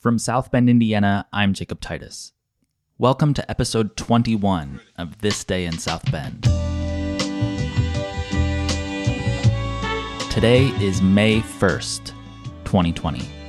From South Bend, Indiana, I'm Jacob Titus. Welcome to episode 21 of This Day in South Bend. Today is May 1st, 2020.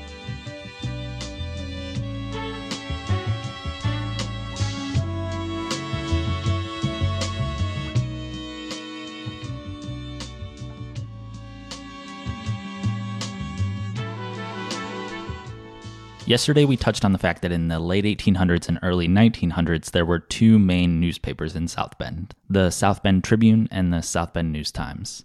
Yesterday, we touched on the fact that in the late 1800s and early 1900s, there were two main newspapers in South Bend the South Bend Tribune and the South Bend News Times.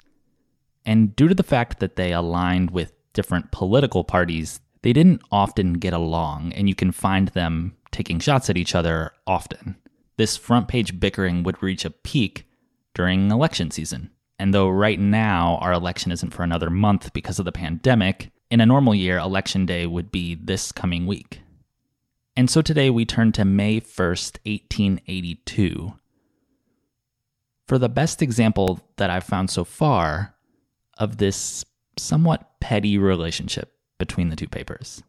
And due to the fact that they aligned with different political parties, they didn't often get along, and you can find them taking shots at each other often. This front page bickering would reach a peak during election season. And though right now our election isn't for another month because of the pandemic, in a normal year, election day would be this coming week. And so today we turn to May 1st, 1882. For the best example that I've found so far of this somewhat petty relationship between the two papers.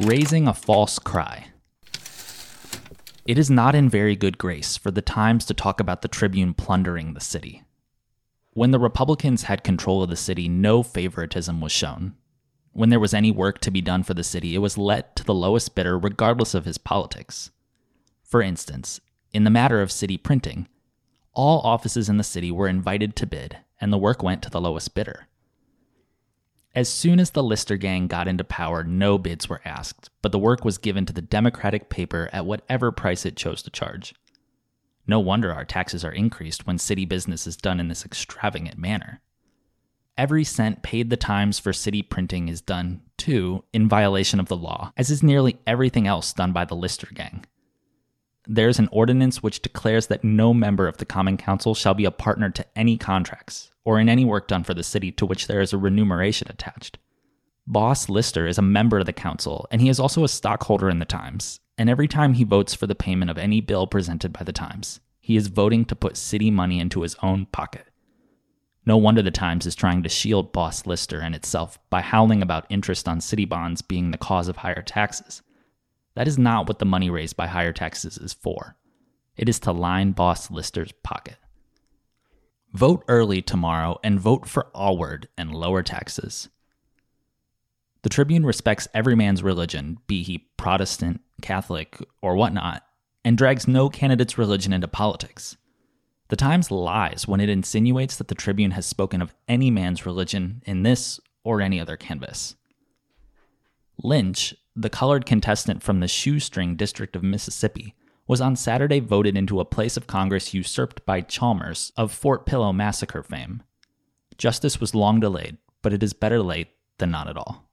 Raising a false cry. It is not in very good grace for the Times to talk about the Tribune plundering the city. When the Republicans had control of the city, no favoritism was shown. When there was any work to be done for the city, it was let to the lowest bidder regardless of his politics. For instance, in the matter of city printing, all offices in the city were invited to bid, and the work went to the lowest bidder. As soon as the Lister gang got into power, no bids were asked, but the work was given to the Democratic paper at whatever price it chose to charge. No wonder our taxes are increased when city business is done in this extravagant manner. Every cent paid the Times for city printing is done, too, in violation of the law, as is nearly everything else done by the Lister gang. There's an ordinance which declares that no member of the Common Council shall be a partner to any contracts, or in any work done for the city to which there is a remuneration attached. Boss Lister is a member of the council, and he is also a stockholder in the Times, and every time he votes for the payment of any bill presented by the Times, he is voting to put city money into his own pocket. No wonder the Times is trying to shield Boss Lister and itself by howling about interest on city bonds being the cause of higher taxes. That is not what the money raised by higher taxes is for. It is to line Boss Lister's pocket. Vote early tomorrow and vote for Alward and lower taxes. The Tribune respects every man's religion, be he Protestant, Catholic, or whatnot, and drags no candidate's religion into politics. The Times lies when it insinuates that the Tribune has spoken of any man's religion in this or any other canvass. Lynch, the colored contestant from the Shoestring District of Mississippi, was on Saturday voted into a place of Congress usurped by Chalmers of Fort Pillow massacre fame. Justice was long delayed, but it is better late than not at all.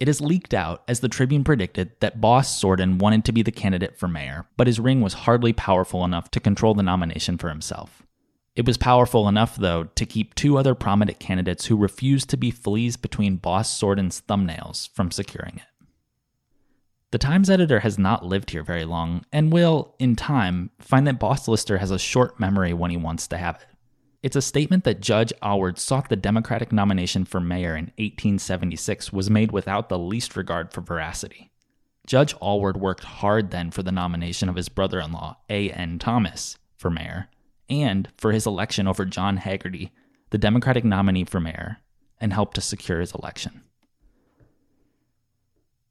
It is leaked out, as the Tribune predicted, that Boss Sorden wanted to be the candidate for mayor, but his ring was hardly powerful enough to control the nomination for himself. It was powerful enough, though, to keep two other prominent candidates who refused to be fleas between Boss Sorden's thumbnails from securing it. The Times editor has not lived here very long and will, in time, find that Boss Lister has a short memory when he wants to have it. It's a statement that Judge Alward sought the Democratic nomination for mayor in 1876 was made without the least regard for veracity. Judge Alward worked hard then for the nomination of his brother in law, A.N. Thomas, for mayor, and for his election over John Haggerty, the Democratic nominee for mayor, and helped to secure his election.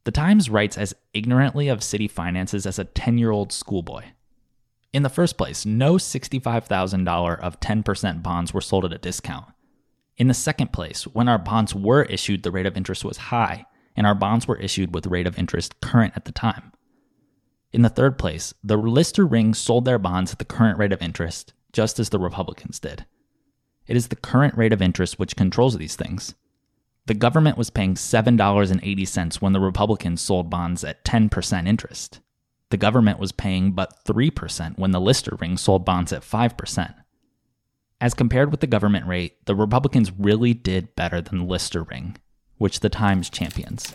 The Times writes as ignorantly of city finances as a 10 year old schoolboy. In the first place, no $65,000 of 10% bonds were sold at a discount. In the second place, when our bonds were issued, the rate of interest was high, and our bonds were issued with rate of interest current at the time. In the third place, the Lister Ring sold their bonds at the current rate of interest, just as the Republicans did. It is the current rate of interest which controls these things. The government was paying $7.80 when the Republicans sold bonds at 10% interest the government was paying but 3% when the Lister ring sold bonds at 5%. As compared with the government rate, the Republicans really did better than the Lister ring, which the Times champions.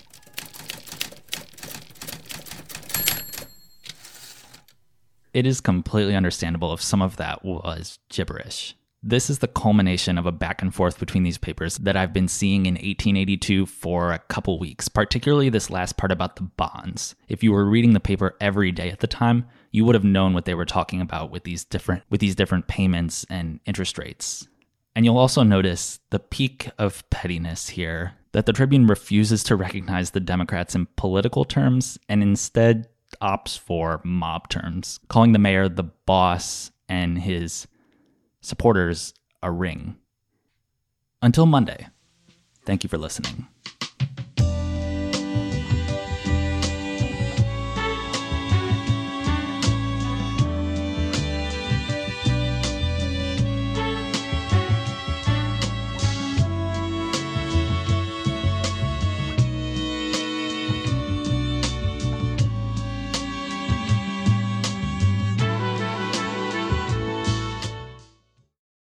It is completely understandable if some of that was gibberish. This is the culmination of a back and forth between these papers that I've been seeing in 1882 for a couple weeks, particularly this last part about the bonds. If you were reading the paper every day at the time, you would have known what they were talking about with these different with these different payments and interest rates. And you'll also notice the peak of pettiness here that the Tribune refuses to recognize the Democrats in political terms and instead opts for mob terms, calling the mayor the boss and his supporters a ring. Until Monday, thank you for listening.